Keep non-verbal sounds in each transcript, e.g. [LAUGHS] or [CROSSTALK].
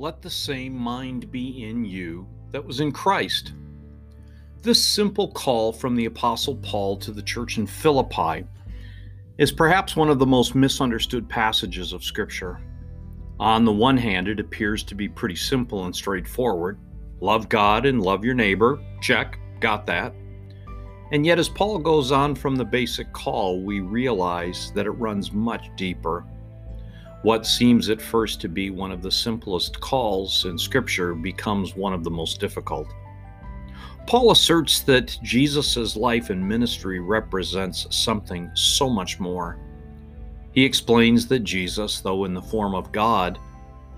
let the same mind be in you that was in Christ. This simple call from the Apostle Paul to the church in Philippi is perhaps one of the most misunderstood passages of Scripture. On the one hand, it appears to be pretty simple and straightforward love God and love your neighbor. Check, got that. And yet, as Paul goes on from the basic call, we realize that it runs much deeper. What seems at first to be one of the simplest calls in Scripture becomes one of the most difficult. Paul asserts that Jesus' life and ministry represents something so much more. He explains that Jesus, though in the form of God,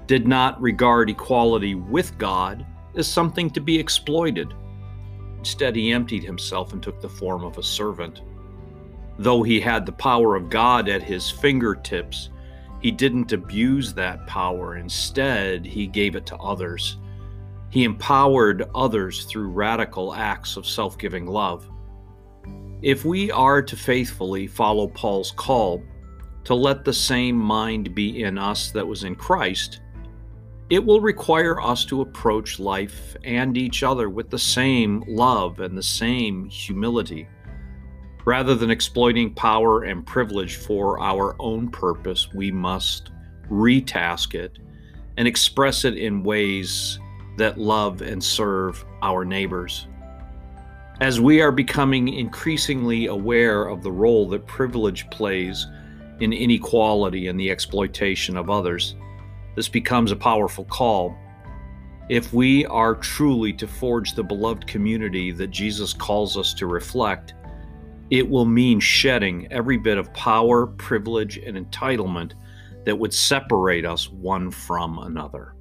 did not regard equality with God as something to be exploited. Instead, he emptied himself and took the form of a servant. Though he had the power of God at his fingertips, he didn't abuse that power. Instead, he gave it to others. He empowered others through radical acts of self giving love. If we are to faithfully follow Paul's call to let the same mind be in us that was in Christ, it will require us to approach life and each other with the same love and the same humility. Rather than exploiting power and privilege for our own purpose, we must retask it and express it in ways that love and serve our neighbors. As we are becoming increasingly aware of the role that privilege plays in inequality and the exploitation of others, this becomes a powerful call. If we are truly to forge the beloved community that Jesus calls us to reflect, it will mean shedding every bit of power, privilege, and entitlement that would separate us one from another.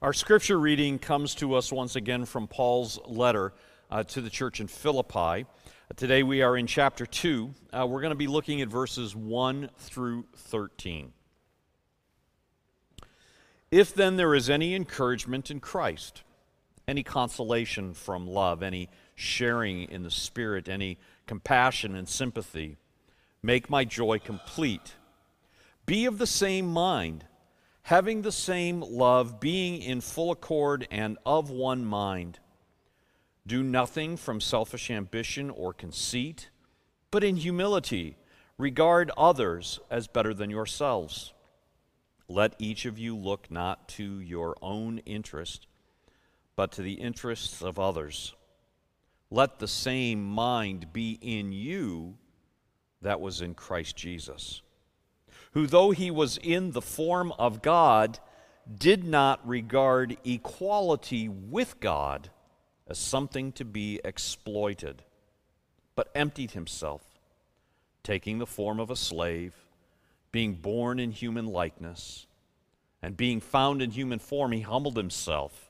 Our scripture reading comes to us once again from Paul's letter uh, to the church in Philippi. Today we are in chapter 2. Uh, we're going to be looking at verses 1 through 13. If then there is any encouragement in Christ, any consolation from love, any sharing in the Spirit, any compassion and sympathy. Make my joy complete. Be of the same mind, having the same love, being in full accord and of one mind. Do nothing from selfish ambition or conceit, but in humility regard others as better than yourselves. Let each of you look not to your own interest but to the interests of others. Let the same mind be in you that was in Christ Jesus, who, though he was in the form of God, did not regard equality with God as something to be exploited, but emptied himself, taking the form of a slave, being born in human likeness, and being found in human form, he humbled himself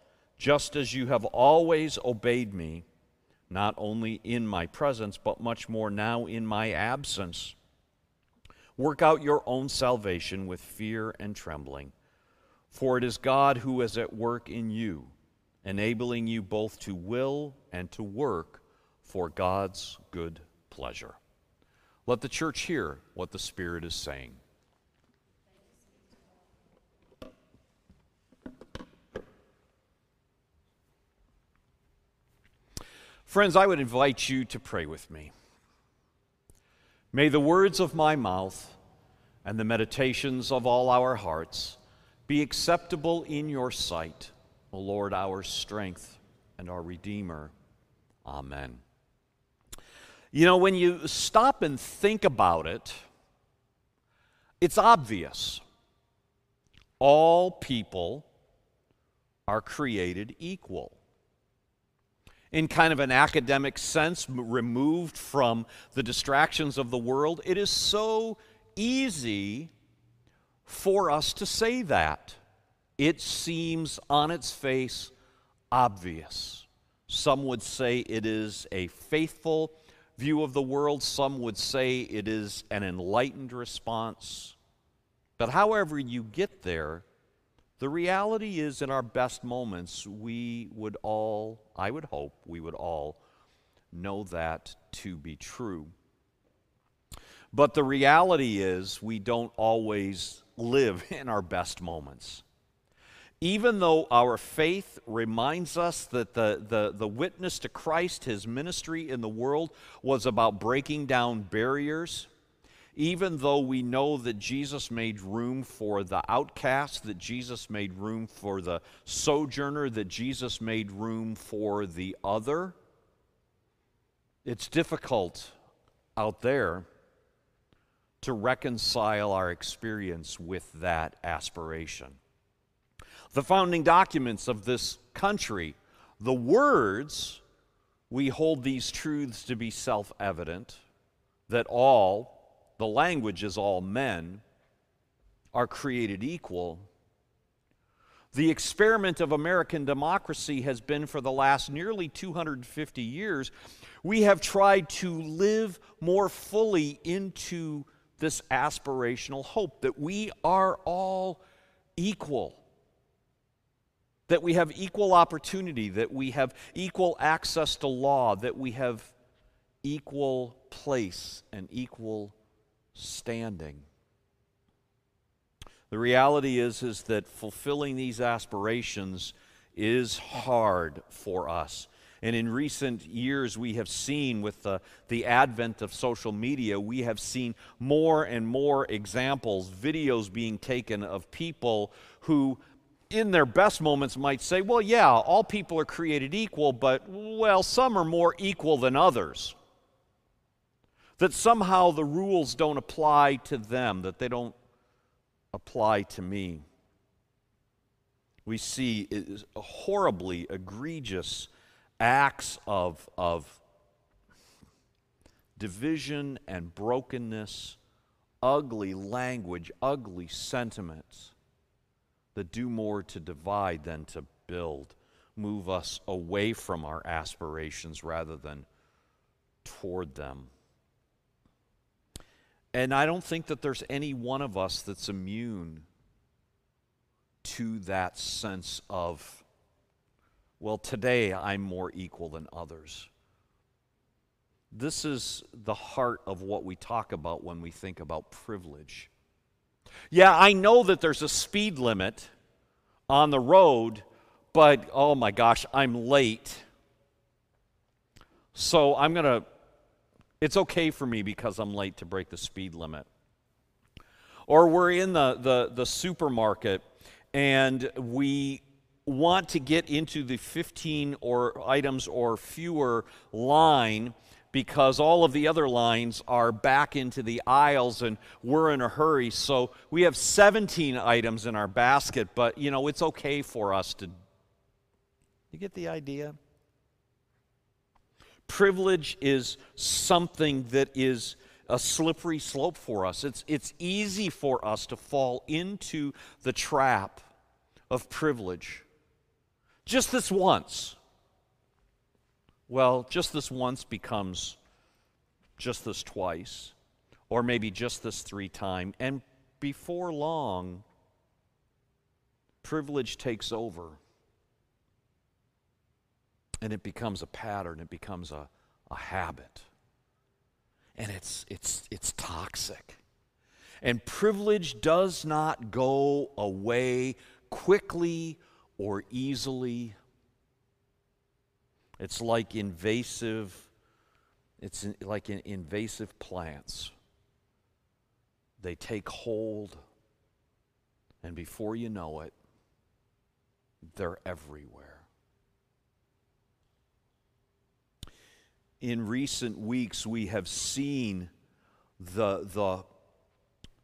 just as you have always obeyed me, not only in my presence, but much more now in my absence. Work out your own salvation with fear and trembling, for it is God who is at work in you, enabling you both to will and to work for God's good pleasure. Let the church hear what the Spirit is saying. Friends, I would invite you to pray with me. May the words of my mouth and the meditations of all our hearts be acceptable in your sight, O Lord, our strength and our Redeemer. Amen. You know, when you stop and think about it, it's obvious. All people are created equal in kind of an academic sense, removed from the distractions of the world, it is so easy for us to say that. It seems on its face obvious. Some would say it is a faithful view of the world, some would say it is an enlightened response. But however you get there, the reality is in our best moments, we would all, I would hope, we would all know that to be true. But the reality is, we don't always live [LAUGHS] in our best moments. Even though our faith reminds us that the, the, the witness to Christ, his ministry in the world, was about breaking down barriers, even though we know that Jesus made room for the outcast, that Jesus made room for the sojourner, that Jesus made room for the other, it's difficult out there to reconcile our experience with that aspiration. The founding documents of this country, the words, we hold these truths to be self evident that all, the language is all men, are created equal. The experiment of American democracy has been for the last nearly 250 years. We have tried to live more fully into this aspirational hope that we are all equal, that we have equal opportunity, that we have equal access to law, that we have equal place and equal standing. The reality is, is that fulfilling these aspirations is hard for us. And in recent years, we have seen with the, the advent of social media, we have seen more and more examples, videos being taken of people who, in their best moments, might say, Well, yeah, all people are created equal, but, well, some are more equal than others. That somehow the rules don't apply to them, that they don't apply to me. We see horribly egregious acts of, of division and brokenness, ugly language, ugly sentiments that do more to divide than to build, move us away from our aspirations rather than toward them. And I don't think that there's any one of us that's immune to that sense of well, today I'm more equal than others. This is the heart of what we talk about when we think about privilege. Yeah, I know that there's a speed limit on the road, but oh my gosh, I'm late. So I'm going to, it's okay for me because I'm late to break the speed limit. Or we're in the, the, the supermarket and we want to get into the 15 or items or fewer line because all of the other lines are back into the aisles and we're in a hurry. So we have 17 items in our basket, but you know, it's okay for us to. You get the idea? Privilege is something that is a slippery slope for us. It's, it's easy for us to fall into the trap of privilege. Just this once. Well, just this once becomes just this twice, or maybe just this three times. And before long, privilege takes over. And it becomes a pattern, it becomes a, a habit. And it's, it's, it's toxic. And privilege does not go away quickly or easily. It's like invasive, it's like invasive plants. They take hold, and before you know it, they're everywhere. In recent weeks, we have seen the, the,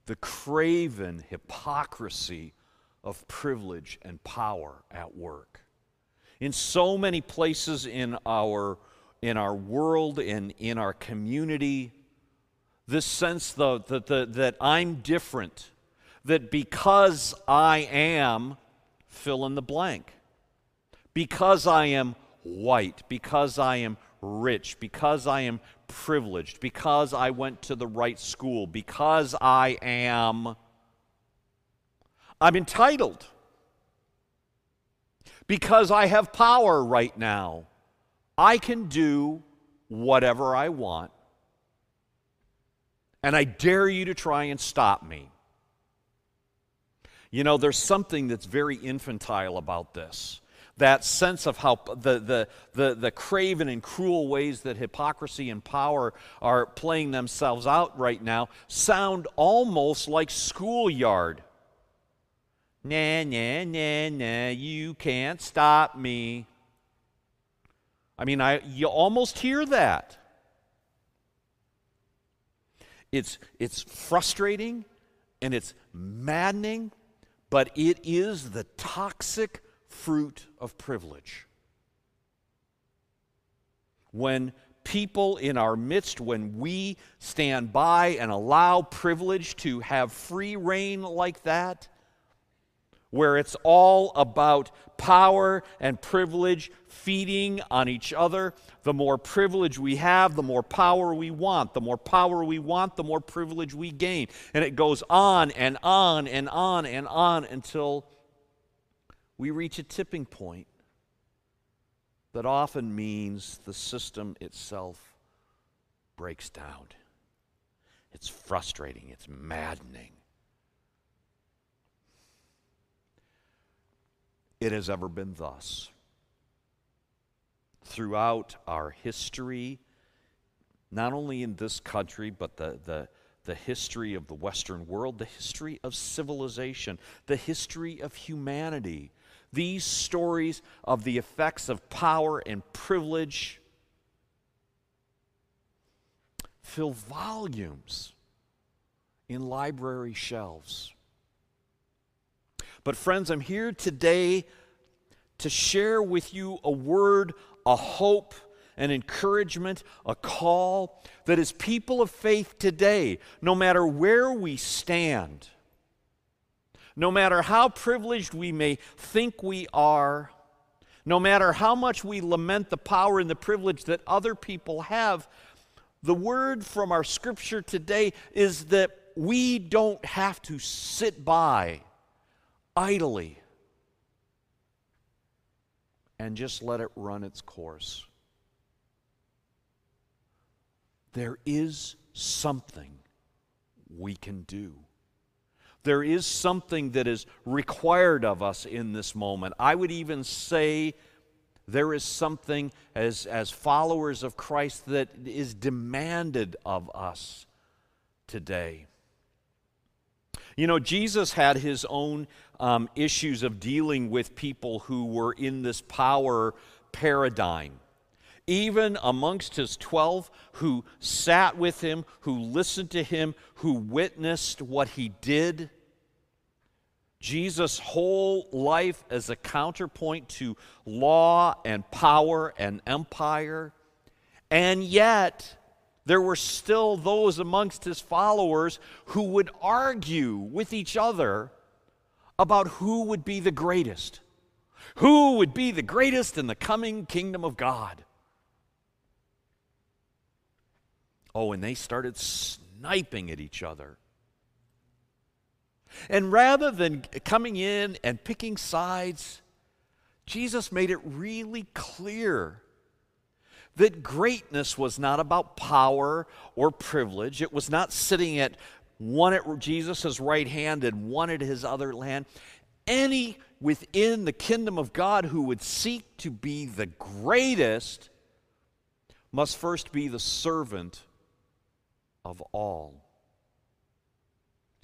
the craven hypocrisy of privilege and power at work. In so many places in our, in our world and in our community, this sense the, the, the, that I'm different, that because I am, fill in the blank, because I am white, because I am rich, because I am privileged, because I went to the right school, because I am, I'm entitled, because I have power right now. I can do whatever I want, and I dare you to try and stop me. You know, there's something that's very infantile about this. That sense of how the, the, the, the craven and cruel ways that hypocrisy and power are playing themselves out right now sound almost like schoolyard. Nah, nah, nah, nah, you can't stop me. I mean, I, you almost hear that. It's, it's frustrating and it's maddening, but it is the toxic fruit of privilege. When people in our midst, when we stand by and allow privilege to have free reign like that, where it's all about power and privilege feeding on each other. The more privilege we have, the more power we want. The more power we want, the more privilege we gain. And it goes on and on and on and on until we reach a tipping point that often means the system itself breaks down. It's frustrating, it's maddening. It has ever been thus. Throughout our history, not only in this country, but the, the, the history of the Western world, the history of civilization, the history of humanity, these stories of the effects of power and privilege fill volumes in library shelves. But, friends, I'm here today to share with you a word, a hope, an encouragement, a call that as people of faith today, no matter where we stand, no matter how privileged we may think we are, no matter how much we lament the power and the privilege that other people have, the word from our scripture today is that we don't have to sit by idly and just let it run its course. There is something we can do. There is something that is required of us in this moment. I would even say there is something as, as followers of Christ that is demanded of us today. You know, Jesus had his own um, issues of dealing with people who were in this power paradigm even amongst his 12 who sat with him, who listened to him, who witnessed what he did. Jesus' whole life as a counterpoint to law and power and empire. And yet, there were still those amongst his followers who would argue with each other about who would be the greatest. Who would be the greatest in the coming kingdom of God? Oh, and they started sniping at each other. And rather than coming in and picking sides, Jesus made it really clear that greatness was not about power or privilege. It was not sitting at one at Jesus' right hand and one at his other hand. Any within the kingdom of God who would seek to be the greatest must first be the servant of all.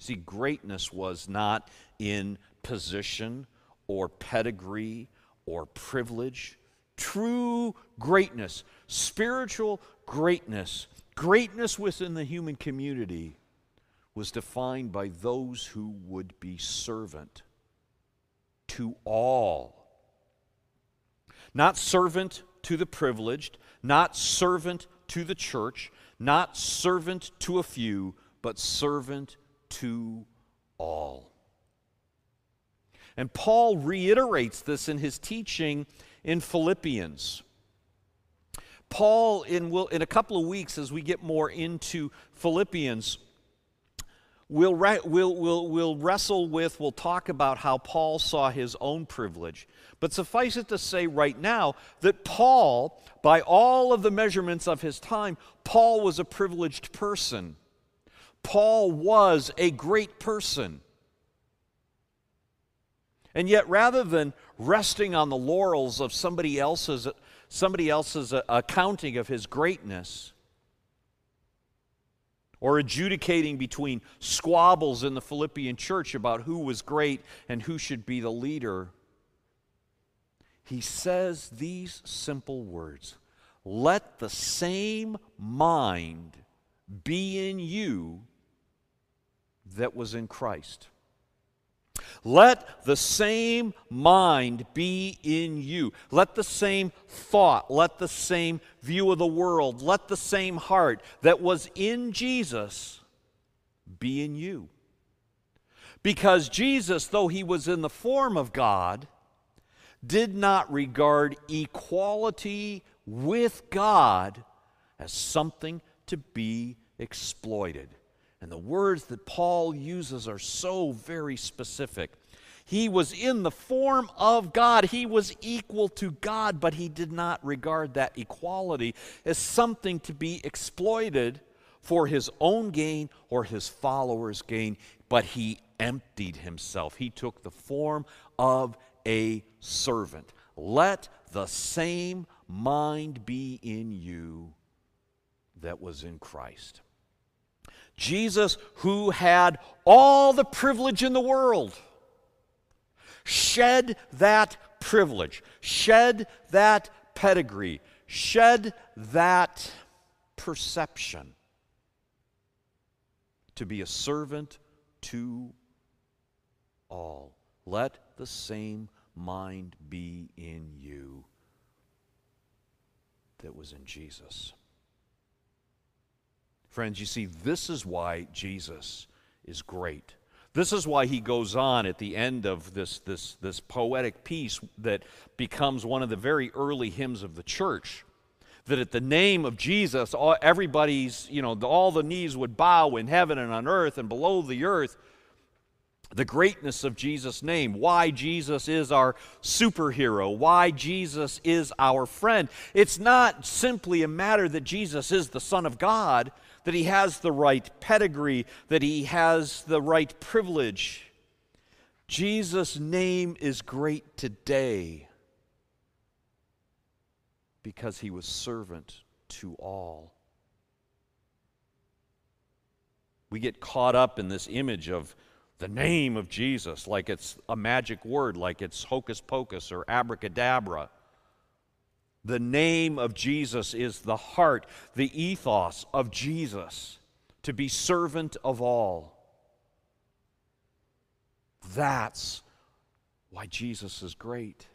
See, greatness was not in position or pedigree or privilege. True greatness, spiritual greatness, greatness within the human community was defined by those who would be servant to all. Not servant to the privileged, not servant to the church, not servant to a few, but servant to all. And Paul reiterates this in his teaching in Philippians. Paul, in, will, in a couple of weeks, as we get more into Philippians, we'll, we'll, we'll, we'll wrestle with, we'll talk about how Paul saw his own privilege. But suffice it to say right now that Paul, by all of the measurements of his time, Paul was a privileged person. Paul was a great person. And yet, rather than resting on the laurels of somebody else's, somebody else's accounting of his greatness, or adjudicating between squabbles in the Philippian church about who was great and who should be the leader, he says these simple words Let the same mind be in you that was in Christ. Let the same mind be in you. Let the same thought, let the same view of the world, let the same heart that was in Jesus be in you. Because Jesus, though he was in the form of God, did not regard equality with God as something to be exploited. And the words that Paul uses are so very specific. He was in the form of God. He was equal to God, but he did not regard that equality as something to be exploited for his own gain or his followers' gain, but he emptied himself. He took the form of a servant. Let the same mind be in you that was in Christ. Jesus, who had all the privilege in the world, shed that privilege, shed that pedigree, shed that perception to be a servant to all. Let the same mind be in you that was in Jesus. Friends, you see, this is why Jesus is great. This is why he goes on at the end of this, this, this poetic piece that becomes one of the very early hymns of the church. That at the name of Jesus, all, everybody's, you know, all the knees would bow in heaven and on earth and below the earth. The greatness of Jesus' name, why Jesus is our superhero, why Jesus is our friend. It's not simply a matter that Jesus is the Son of God that he has the right pedigree, that he has the right privilege. Jesus' name is great today because he was servant to all. We get caught up in this image of the name of Jesus like it's a magic word, like it's hocus pocus or abracadabra. The name of Jesus is the heart, the ethos of Jesus to be servant of all. That's why Jesus is great.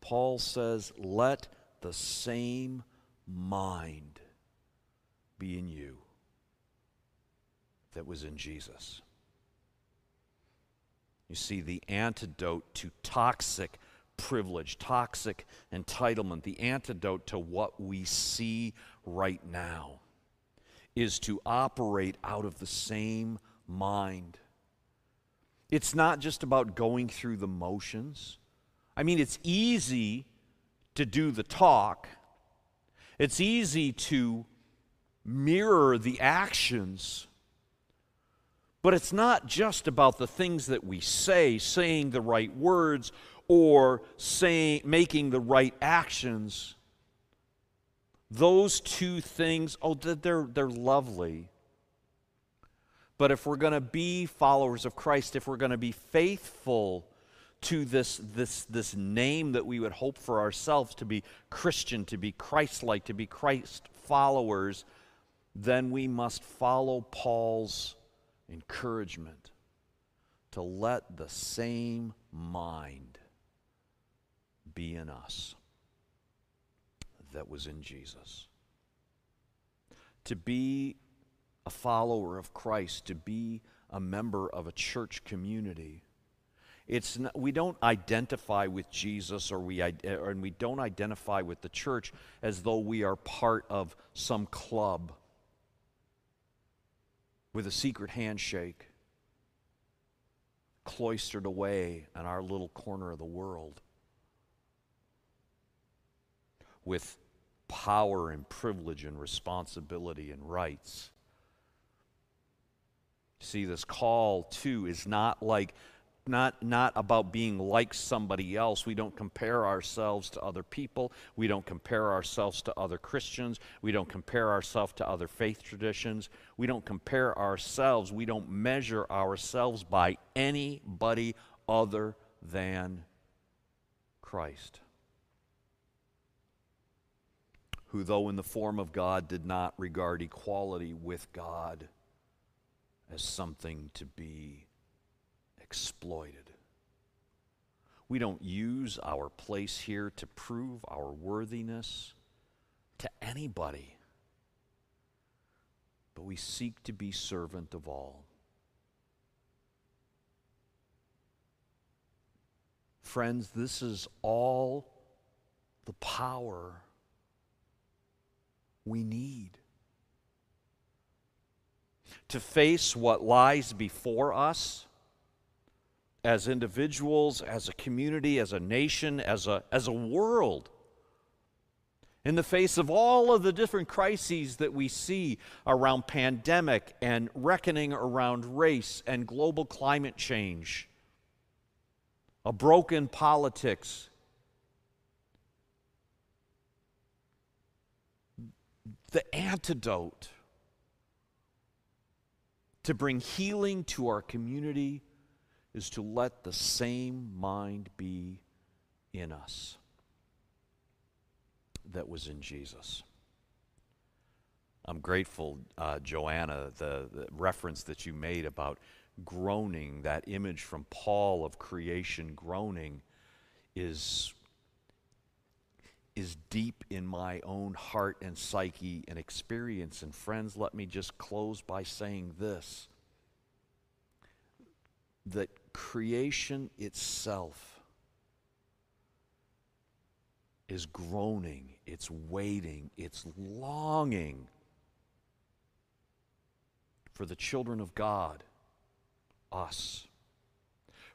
Paul says, Let the same mind be in you that was in Jesus. You see, the antidote to toxic privilege, toxic entitlement, the antidote to what we see right now is to operate out of the same mind. It's not just about going through the motions. I mean, it's easy to do the talk, it's easy to mirror the actions. But it's not just about the things that we say, saying the right words, or saying, making the right actions, those two things, oh, they're, they're lovely. But if we're going to be followers of Christ, if we're going to be faithful to this, this, this name that we would hope for ourselves to be Christian, to be Christ like, to be Christ followers, then we must follow Paul's encouragement to let the same mind be in us that was in Jesus. To be a follower of Christ, to be a member of a church community. It's not, we don't identify with Jesus or we, or, and we don't identify with the church as though we are part of some club with a secret handshake cloistered away in our little corner of the world with power and privilege and responsibility and rights. See, this call, too, is not like not, not about being like somebody else. We don't compare ourselves to other people. We don't compare ourselves to other Christians. We don't compare ourselves to other faith traditions. We don't compare ourselves. We don't measure ourselves by anybody other than Christ. Who, though in the form of God, did not regard equality with God as something to be exploited. We don't use our place here to prove our worthiness to anybody, but we seek to be servant of all. Friends, this is all the power we need to face what lies before us as individuals, as a community, as a nation, as a, as a world. In the face of all of the different crises that we see around pandemic and reckoning around race and global climate change, a broken politics, the antidote to bring healing to our community is to let the same mind be in us that was in Jesus. I'm grateful, uh, Joanna, the, the reference that you made about groaning, that image from Paul of creation groaning, is, is deep in my own heart and psyche and experience. And friends, let me just close by saying this that creation itself is groaning, it's waiting, it's longing for the children of God, us.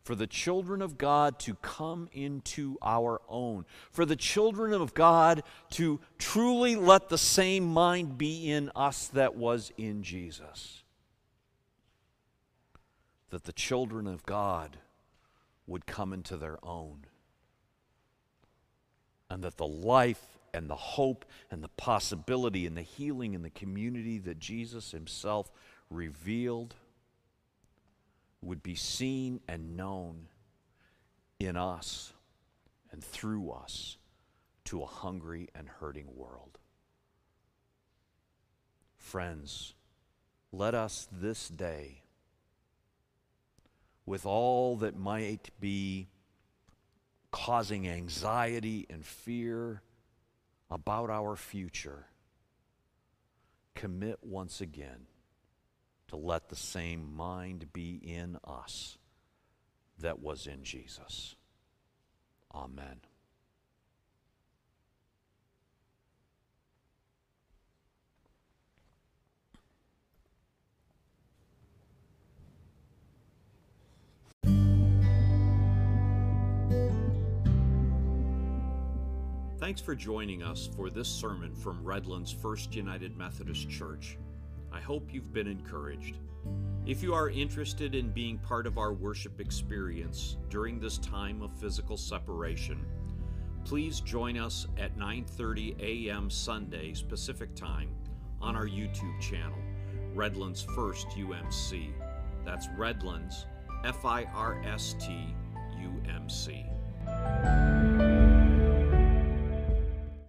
For the children of God to come into our own. For the children of God to truly let the same mind be in us that was in Jesus that the children of God would come into their own. And that the life and the hope and the possibility and the healing in the community that Jesus Himself revealed would be seen and known in us and through us to a hungry and hurting world. Friends, let us this day with all that might be causing anxiety and fear about our future, commit once again to let the same mind be in us that was in Jesus. Amen. Thanks for joining us for this sermon from Redlands First United Methodist Church. I hope you've been encouraged. If you are interested in being part of our worship experience during this time of physical separation, please join us at 9:30 a.m. Sunday Pacific Time on our YouTube channel, Redlands First UMC. That's Redlands F I R S T U M C.